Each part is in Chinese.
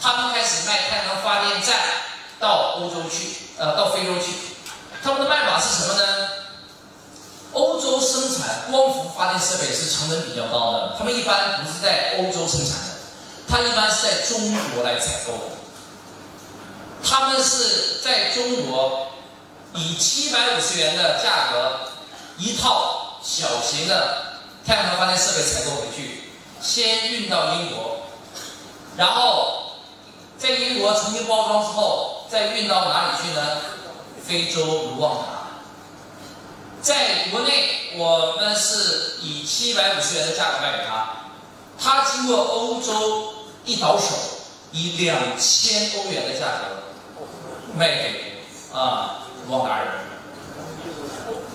他们开始卖太阳能发电站到欧洲去，呃，到非洲去。他们的卖法是什么呢？欧洲生产光伏发电设备是成本比较高的，他们一般不是在欧洲生产的，他一般是在中国来采购。他们是在中国以七百五十元的价格一套小型的太阳能发电设备采购回去，先运到英国，然后在英国重新包装之后，再运到哪里去呢？非洲卢旺达。在国内，我们是以七百五十元的价格卖给他，他经过欧洲一倒手，以两千欧元的价格卖给啊卢旺达人。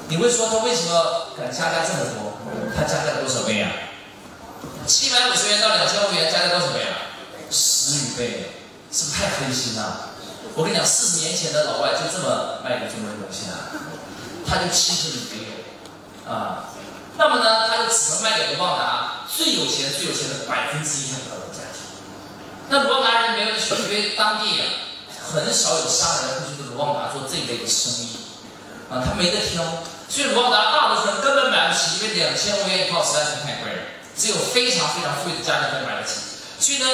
你会说他为什么敢加价这么多？他加价多少倍啊？七百五十元到两千欧元加价多少倍啊？十余倍，是不是太黑心了？我跟你讲，四十年前的老外就这么卖给中国人东西啊，他就欺负你没有啊。那么呢，他就只能卖给卢旺达最有钱、最有钱的百分之一的家庭。那卢旺达人没有去，因为当地啊很少有商人会去卢旺达做这一类的生意啊，他没得挑。所以卢旺达大多数人根本买不起，因为两千欧元一套实在是太贵了，只有非常非常富裕的家庭才买得起。所以呢，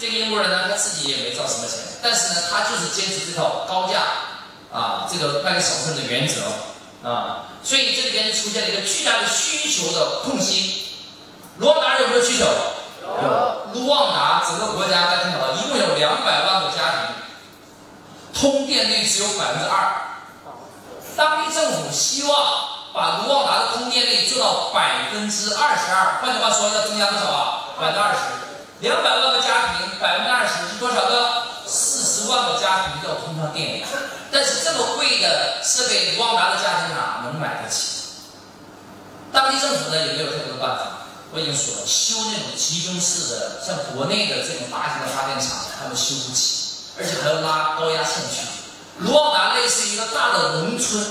这个英国人呢，他自己也没赚什么钱，但是呢，他就是坚持这套高价啊，这个卖给小众的原则啊，所以这里边就出现了一个巨大的需求的空隙。卢旺达有没有需求？有。卢旺达整个国家大家听好了，一共有两百万个家庭，通电率只有百分之二。当地政府希望把卢旺达的通电率做到百分之二十二，换句话说，要增加多少啊？百分之二十。两百万个家庭，百分之二十是多少个？四十万个家庭要通上电源。但是这么贵的设备，卢旺达的家庭哪能买得起？当地政府呢也没有太多的办法。我已经说了，修那种集中式的，像国内的这种大型的发电厂，他们修不起，而且还要拉高压线去。卢旺达类似一个大的农村，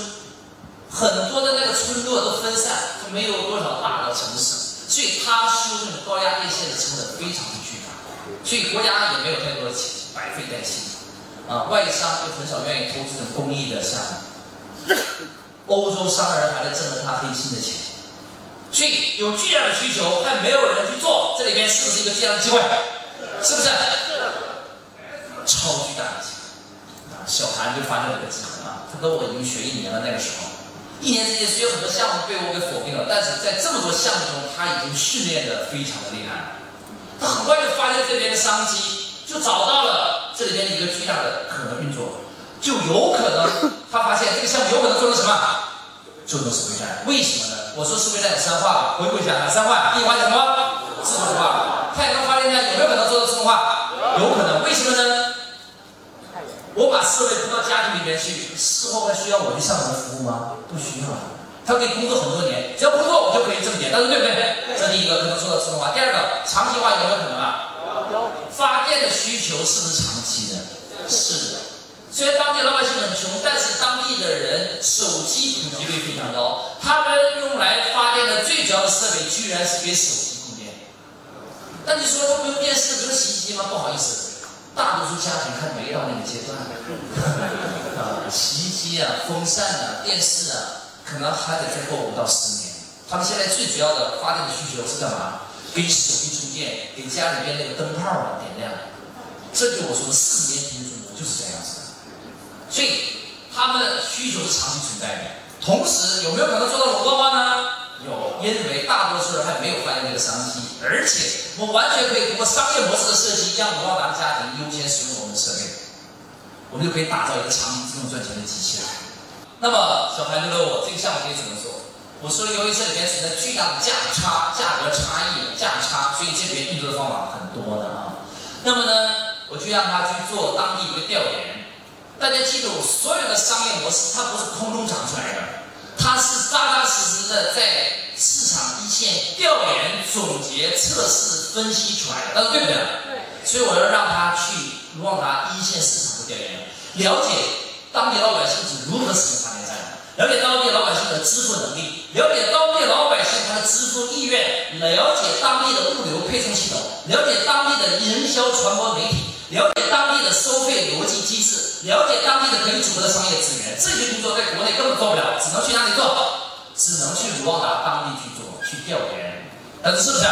很多的那个村落都分散，它没有多少大的城市，所以它修这种高压电线的成本非常，所以国家也没有太多的钱，百废待兴，啊，外商又很少愿意投资这种公益的项目，欧洲商人还在挣着他黑心的钱，所以有巨大的需求，但没有人去做，这里边是不是一个巨大的机会？是不是？超巨大的机会。啊小韩就发现了个机会啊！他跟我已经学一年了，那个时候，一年之间虽有很多项目被我给否定了，但是在这么多项目中，他已经训练的非常的厉害。他很快就发现这边的商机，就找到了这里边一个巨大的可能运作，就有可能 他发现这个项目有可能做成什么？做成手绘站？为什么呢？我说手绘站有三化，回顾一下哪三化？第一化什么？自动化。太阳能发电站有没有可能做到自动化？有可能。为什么呢？我把设备铺到家庭里面去，事后还需要我去上门服务吗？不需要，他可以工作很多年，只要不做我就可以挣钱，但是对不对？这第一个可能说到自动化。第二个，长期化有没有可能啊？发电的需求是不是长期的？是的。虽然当地老百姓很穷，但是当地的人手机普及率非常高，他们用来发电的最主要的设备居然是给手机供电。那你说他们用电视，不用洗衣机吗？不好意思。大多数家庭还没到那个阶段，啊，洗衣机啊、风扇啊、电视啊，可能还得再过五到十年。他们现在最主要的发电的需求是干嘛？给手机充电，给家里边那个灯泡啊点亮。这就我说的四年平均中国就是这样子的。所以他们需求是长期存在的。同时，有没有可能做到垄断化呢？有，因为大多数人还没有发现这个商机，而且我完全可以通过商业模式的设计，让卢旺达的家庭优先使用我们的设备，我们就可以打造一个长期自动赚钱的机器了。那么小韩就问我这个项目可以怎么做？我说由于这里面存在巨大的价差、价格差异、价差，所以这里面运作的方法很多的啊。那么呢，我就让他去做当地一个调研。大家记住，所有的商业模式它不是空中长出来的。它是扎扎实实的在市场一线调研、总结、测试、分析出来的，对不对？对。所以我要让他去卢旺达一线市场的调研，了解当地老百姓是如何使用发电站，了解当地老百姓的支付能力，了解当地老百姓他的支付意愿，了解当地的物流配送系统，了解当地的营销传播媒体，了解当地的收费逻辑机制，了解当地的可以组合的商业资源。这些工作在国内根本做不了，只能去哪里做？只能去卢旺达当地去做，去调研。大家是不是？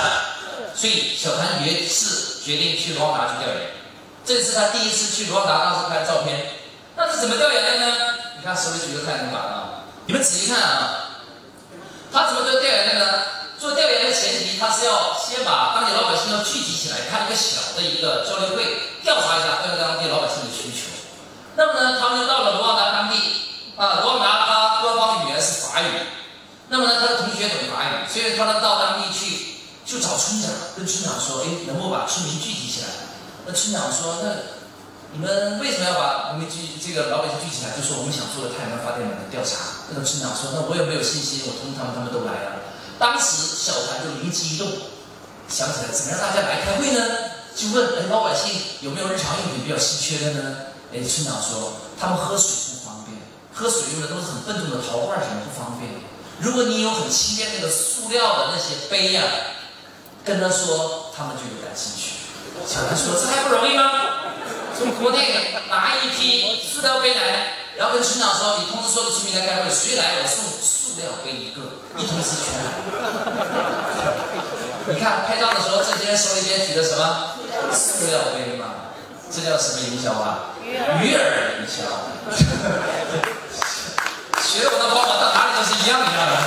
所以小谭于是决定去卢旺达去调研。这是他第一次去卢旺达，当时拍照片。那是怎么调研的呢？你看手里举个太阳板啊，你们仔细看啊，他怎么做调研的呢？做调研的前提，他是要先把当地老百姓要聚集起来，开一个小的一个交流会，调查一下当地老百姓的需求。那么呢，他们就到了卢旺达当地啊，卢旺达他官方语言是法语，那么呢，他的同学懂法语，所以他呢到当地去就找村长，跟村长说，哎，能不能把村民聚集起来？那村长说，那你们为什么要把你们聚这个老百姓聚起来？就说我们想做个太阳能发电板的调查。那个村长说，那我也没有信心，我通知他们，他们都来了。当时小谭就灵机一动，想起来怎么让大家来开会呢？就问：哎，老百姓有没有日常用品比较稀缺的呢？哎，村长说他们喝水不方便，喝水用的都是很笨重的陶罐什么不方便。如果你有很轻便那个塑料的那些杯呀，跟他说，他们就有感兴趣。小谭说：这还不容易吗？从国内拿一批塑料杯来，然后跟村长说：你通知所有的村民来开会，谁来我送。塑料杯一个，一同时全来。你看拍照的时候，这些人手里边举的什么？塑料杯嘛，这叫什么营销啊？鱼饵营销。学我的方法到哪里都是一样一样的，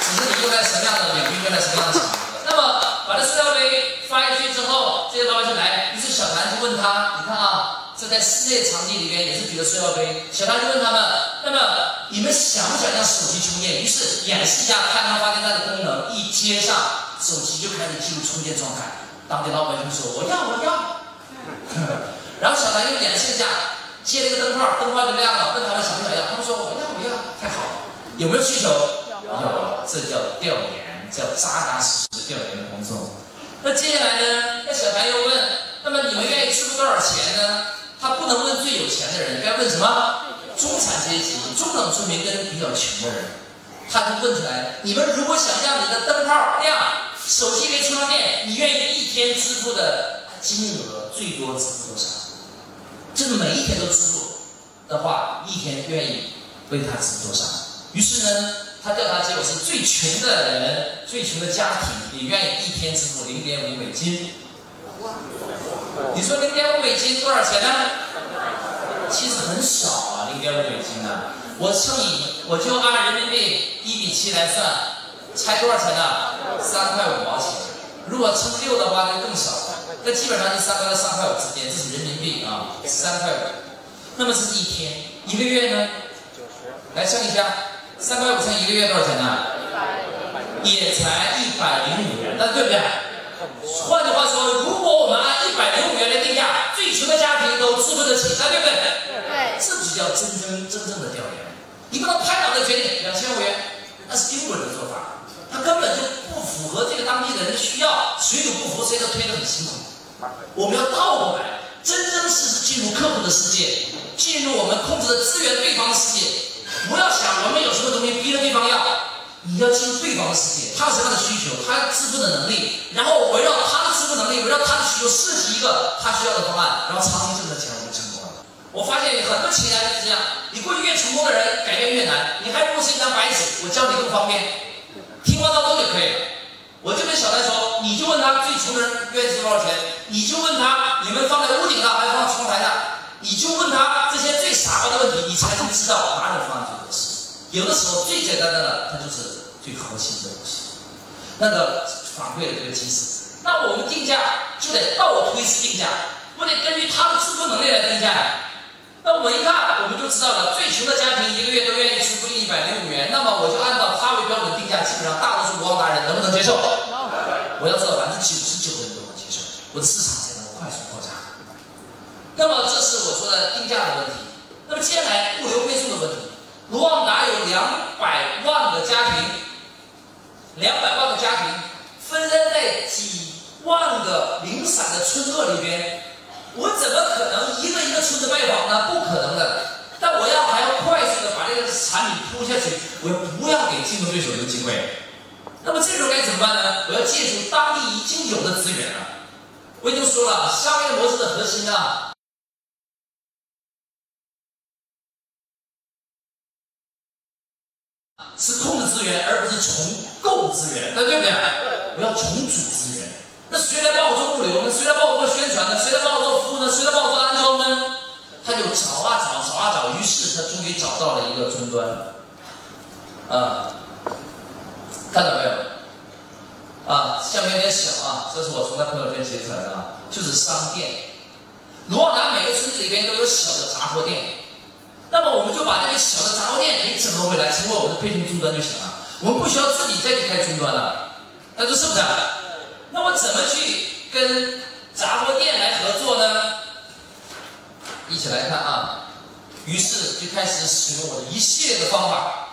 只是你用在什么样的领域，用在什么样的场合。那么把这塑料杯发进去之后，这些老百姓来，于是小谭就问他，你看啊。这在室内场景里边也是举着塑料杯，小唐就问他们：那么你们想不想让手机充电？于是演示一下太阳发电站的功能，一接上手机就开始进入充电状态。当地老百姓说：我要，我要。然后小唐又演示一下，接了一个灯泡，灯泡就亮了，问他们想不想要？他们说：我要，我要，太好了。有没有需求？有，这叫调研，叫扎扎实实调研的工作。那接下来呢？那小唐又问：那么你们愿意支付多少钱呢？他不能问最有钱的人，该问什么？中产阶级、中等村民跟比较穷的人。他就问出来：你们如果想让你的灯泡亮，手机可以充上电，你愿意一天支付的金额最多支付多少？就是每一天都支付的话，一天愿意为他支付多少？于是呢，他调查结果是最穷的人、最穷的家庭也愿意一天支付零点五美金。你说零点五美金多少钱呢？其实很少啊，零点五美金呢。我乘以，我就按人民币一比七来算，才多少钱呢？三块五毛钱。如果乘六的话，就更少。那基本上就三块到三块五之间，这是人民币啊，三块五。那么这是一天，一个月呢？来乘一下，三块五乘一个月多少钱呢？也才一百零五元，那对不对？换句话说，如果我们按一百零五元的定价，最穷的家庭都支付得起，那对不对？对。这就叫真真真正的调研。你不能拍脑袋决定两千五元，那是英国人的做法，他根本就不符合这个当地的人的需要，谁都不服，谁都推得很辛苦。我们要倒过来，真真实实进入客户的世界，进入我们控制的资源对方的世界。不要想我们有什么东西逼着对方要。你要进入对方的世界，他有什么样的需求，他支付的能力，然后围绕他的支付能力，围绕他的需求设计一个他需要的方案，然后长期这么讲就成功了。我发现很多企业家就是这样，你过去越成功的人改变越难，你还不如是一张白纸，我教你更方便，听话照做就可以了。我就跟小戴说，你就问他最穷的人愿意出多少钱，你就问他你们放在屋顶上还是放在窗台上，你就问他这些最傻瓜的问题，你才能知道哪种方案最合适。有的时候最简单的呢，它就是最核心的东西，那个反馈的这个机制。那我们定价就得倒推式定价，我得根据他的支付能力来定价呀。我一看，我们就知道了，最穷的家庭一个月都愿意支付一百零五元，那么我就按照他为标准定价，基本上大多数广大人能不能接受？我要知道百分之九十九的人都能接受，我的市场才能快速扩张。那么这是我说的定价的问题。那么接下来物流配送的问题。卢旺达有两百万个家庭，两百万个家庭分散在几万个零散的村落里边，我怎么可能一个一个村子拜访呢？不可能的。但我要还要快速的把这个产品铺下去，我不要给竞争对手留机会。那么这时候该怎么办呢？我要借助当地已经有的资源了。我已经说了，商业模式的核心啊，是控制资源，而不是重构资源，那对不对？我要重组资源。那谁来帮我做物流呢？谁来帮我做宣传呢？谁来帮我做服务呢？谁来帮我做安装呢？他就找啊找，找啊找，于是他终于找到了一个终端。啊，看到没有？啊，下面有点小啊，这是我从他朋友圈截出来的啊，就是商店。罗旺达每个村子里边都有小的杂货店，那么我们就把这个小的杂货店给整合回来，成为我们的配送终端就行了。我们不需要自己再去开终端了，那这是不是？怎么去跟杂货店来合作呢？一起来看啊！于是就开始使用我的一系列的方法。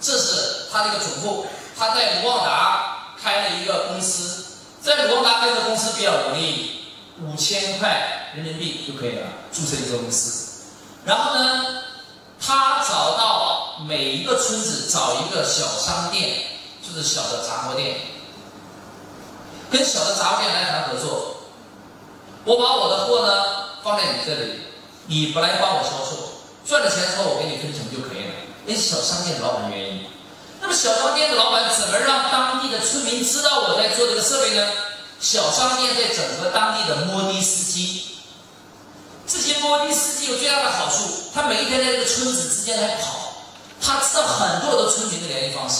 这是他那个总部，他在卢旺达开了一个公司，在卢旺达开的公司比较容易，五千块人民币就可以了，注册一个公司。然后呢，他找到每一个村子找一个小商店，就是小的杂货店。跟小的杂货店来谈合作，我把我的货呢放在你这里，你不来帮我销售，赚了钱之后我给你分成就可以了。那小商店的老板愿意，那么小商店的老板怎么让当地的村民知道我在做这个设备呢？小商店在整合当地的摩的司机，这些摩的司机有最大的好处，他每一天在这个村子之间来跑，他知道很多的村民的联系方式，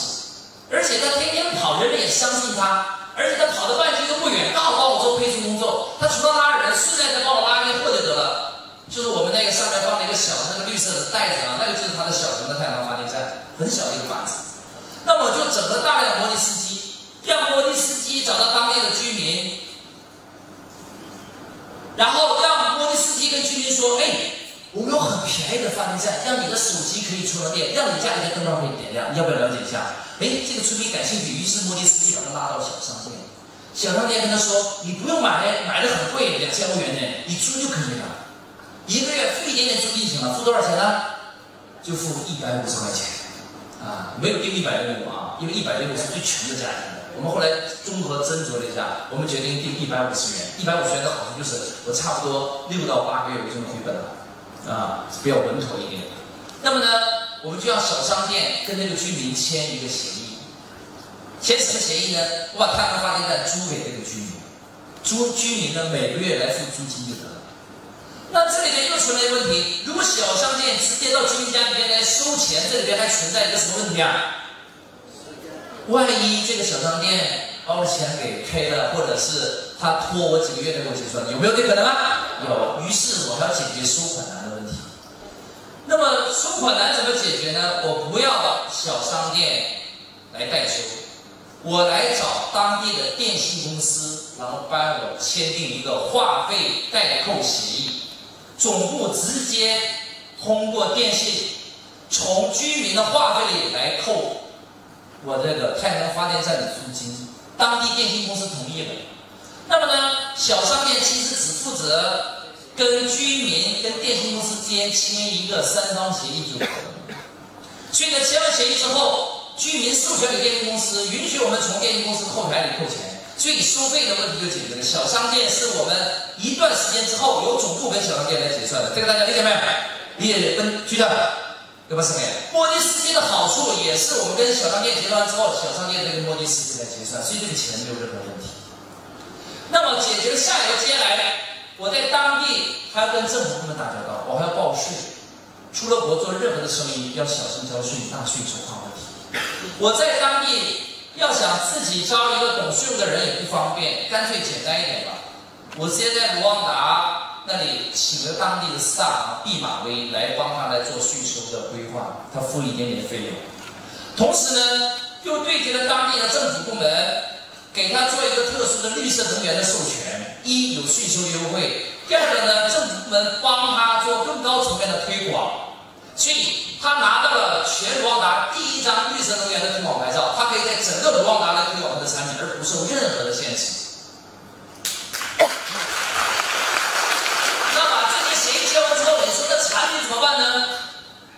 而且他天天跑，人们也相信他。而且他跑的半径都不远，刚好帮我做配送工作。他除了拉人，顺带再帮我拉一个货就得了。就是我们那个上面放了一个小的那个绿色的袋子啊，那个就是他的小型的太阳能发电站，很小的一个板子。那我就整个大量摩的司机，让摩的司机找到当地的居民，然后让摩的司机跟居民说：“哎，我们有很便宜的发电站，让你的手机可以充上电，让你家里的灯泡可以点亮，要不要了解一下？”哎，这个村民感兴趣，于是摩的司机把他拉到小商店。小商店跟他说：“你不用买，买的很贵，两千欧元呢，你租就可以了，一个月付一点点租金就行了。付多少钱呢？就付一百五十块钱。啊，没有定一百零五啊，因为一百零五是最穷的家庭。我们后来综合斟酌了一下，我们决定定一百五十元。一百五十元的好处就是我差不多六到八个月我就能回本了，啊，比较稳妥一点。那么呢？”我们就要小商店跟那个居民签一个协议，签什么协议呢？我把太阳发电站租给那个居民，租居民呢每个月来付租金就得了。那这里面又存在一个问题：如果小商店直接到居民家里面来收钱，这里边还存在一个什么问题啊？万一这个小商店把我钱给开了，或者是他拖我几个月才给我结算，有没有这可能啊？有。于是我还要解决收款。那么收款难怎么解决呢？我不要小商店来代收，我来找当地的电信公司，然后帮我签订一个话费代扣协议，总部直接通过电信从居民的话费里来扣我这个太阳能发电站的租金，当地电信公司同意了。那么呢，小商店其实只负责。跟居民、跟电信公司之间签一个三方协议就可以了。所以呢，签完协议之后，居民授权给电信公司，允许我们从电信公司后台里扣钱，所以收费的问题就解决了。小商店是我们一段时间之后由总部跟小商店来结算的，这个大家理解没有？理解跟局长，对吧？师妹，摸的司机的好处也是我们跟小商店结算之后，小商店再跟摸的司机来结算，所以这个钱没有任何问题。那么解决了下一个接来。我在当地还要跟政府部门打交道，我还要报税。出了国做任何的生意要小心交税，纳税筹划问题。我在当地要想自己招一个懂税务的人也不方便，干脆简单一点吧。我直接在卢旺达那里请了当地的 star 毕马威来帮他来做税收的规划，他付一点点费用。同时呢，又对接了当地的政府部门，给他做一个特殊的绿色能源的授权。一有税收优惠，第二个呢，政府部门帮他做更高层面的推广，所以他拿到了全卢旺达第一张绿色能源的推广牌照，他可以在整个卢旺达来推广他的产品，而不受任何的限制。那把这些协议签完之后，你说这产品怎么办呢？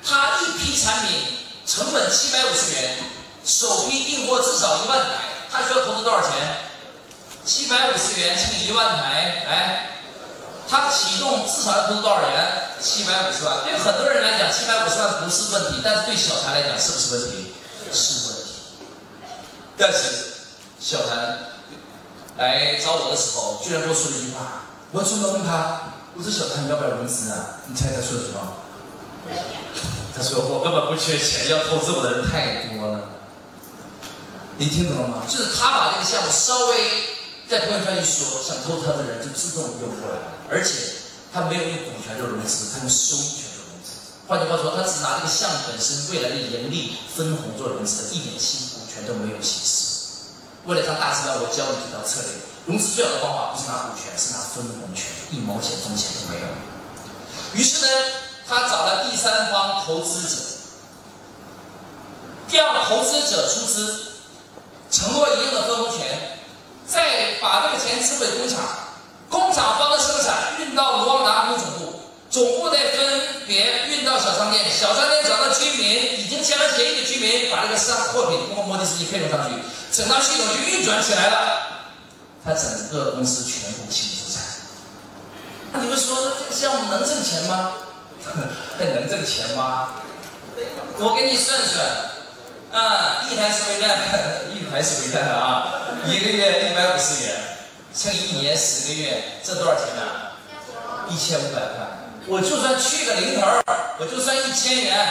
他一批产品成本七百五十元，首批订货至少一万台，他需要投资多少钱？七百五十元乘以一万台，哎，它启动至少要投入多少元？七百五十万。对很多人来讲，七百五十万不是问题，但是对小谭来讲，是不是问题？是问题。但是小谭来找我的时候，居然跟我说了一句话：“我说问他，我说小谭你要不要融资啊？”你猜他说什么？他说：“我根本不缺钱，要投资我的人太多了。”你听懂了吗？就是他把这个项目稍微。在朋友圈一说，想投他的人就自动涌过来了，而且他没有用股权做融资，他用收益权做融资。换句话说，他只拿这个项目本身未来的盈利分红做融资，一点新股权都没有稀释。为了他大家知道我教你这条策略，融资最好的方法不是拿股权，是拿分红权，一毛钱风险都没有。于是呢，他找了第三方投资者，让投资者出资，承诺一定的分红权。再把这个钱支给工厂，工厂帮着生产，运到卢旺达工总部，总部再分别运到小商店，小商店找到居民，已经签了协议的居民，把这个商货品通过摩的司机配送上去，整套系统就运转起来了，他整个公司全部清资产。那你们说这个项目能挣钱吗？能挣钱吗？我给你算算。啊，一台收费站，一台收费站啊，一个月一百五十元，乘一年十个月，这多少钱呢？一千五百块。我就算去个零头，我就算一千元。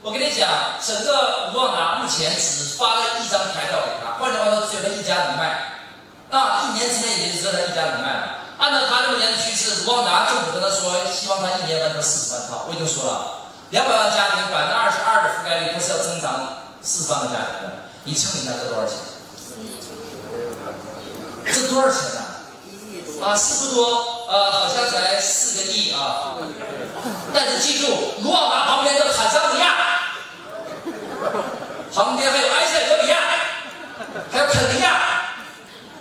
我跟你讲，整个卢旺达目前只发了一张牌照给他，换句话说，只有他一家能卖。那，一年之内也就只有他一家能卖了。按照他这么年的趋势，卢旺达政府跟他说，希望他一年完成四十万套。我已经说了，两百万家庭，百分之二十二的覆盖率，它是要增长。四万个家庭的，你称一下这多少钱？这多少钱呢？啊，是不多，呃，好像才四个亿啊。但是记住，卢旺达旁边的坦桑尼亚，旁边还有埃塞俄比亚，还有肯尼亚，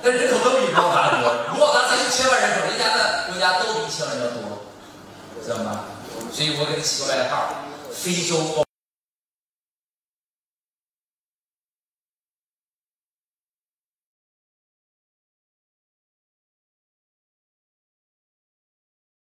那人口都比卢旺达多。卢旺达才一千万人口，人家的国家都比一千万要多，知道吗？所以我给他起个外号，非洲。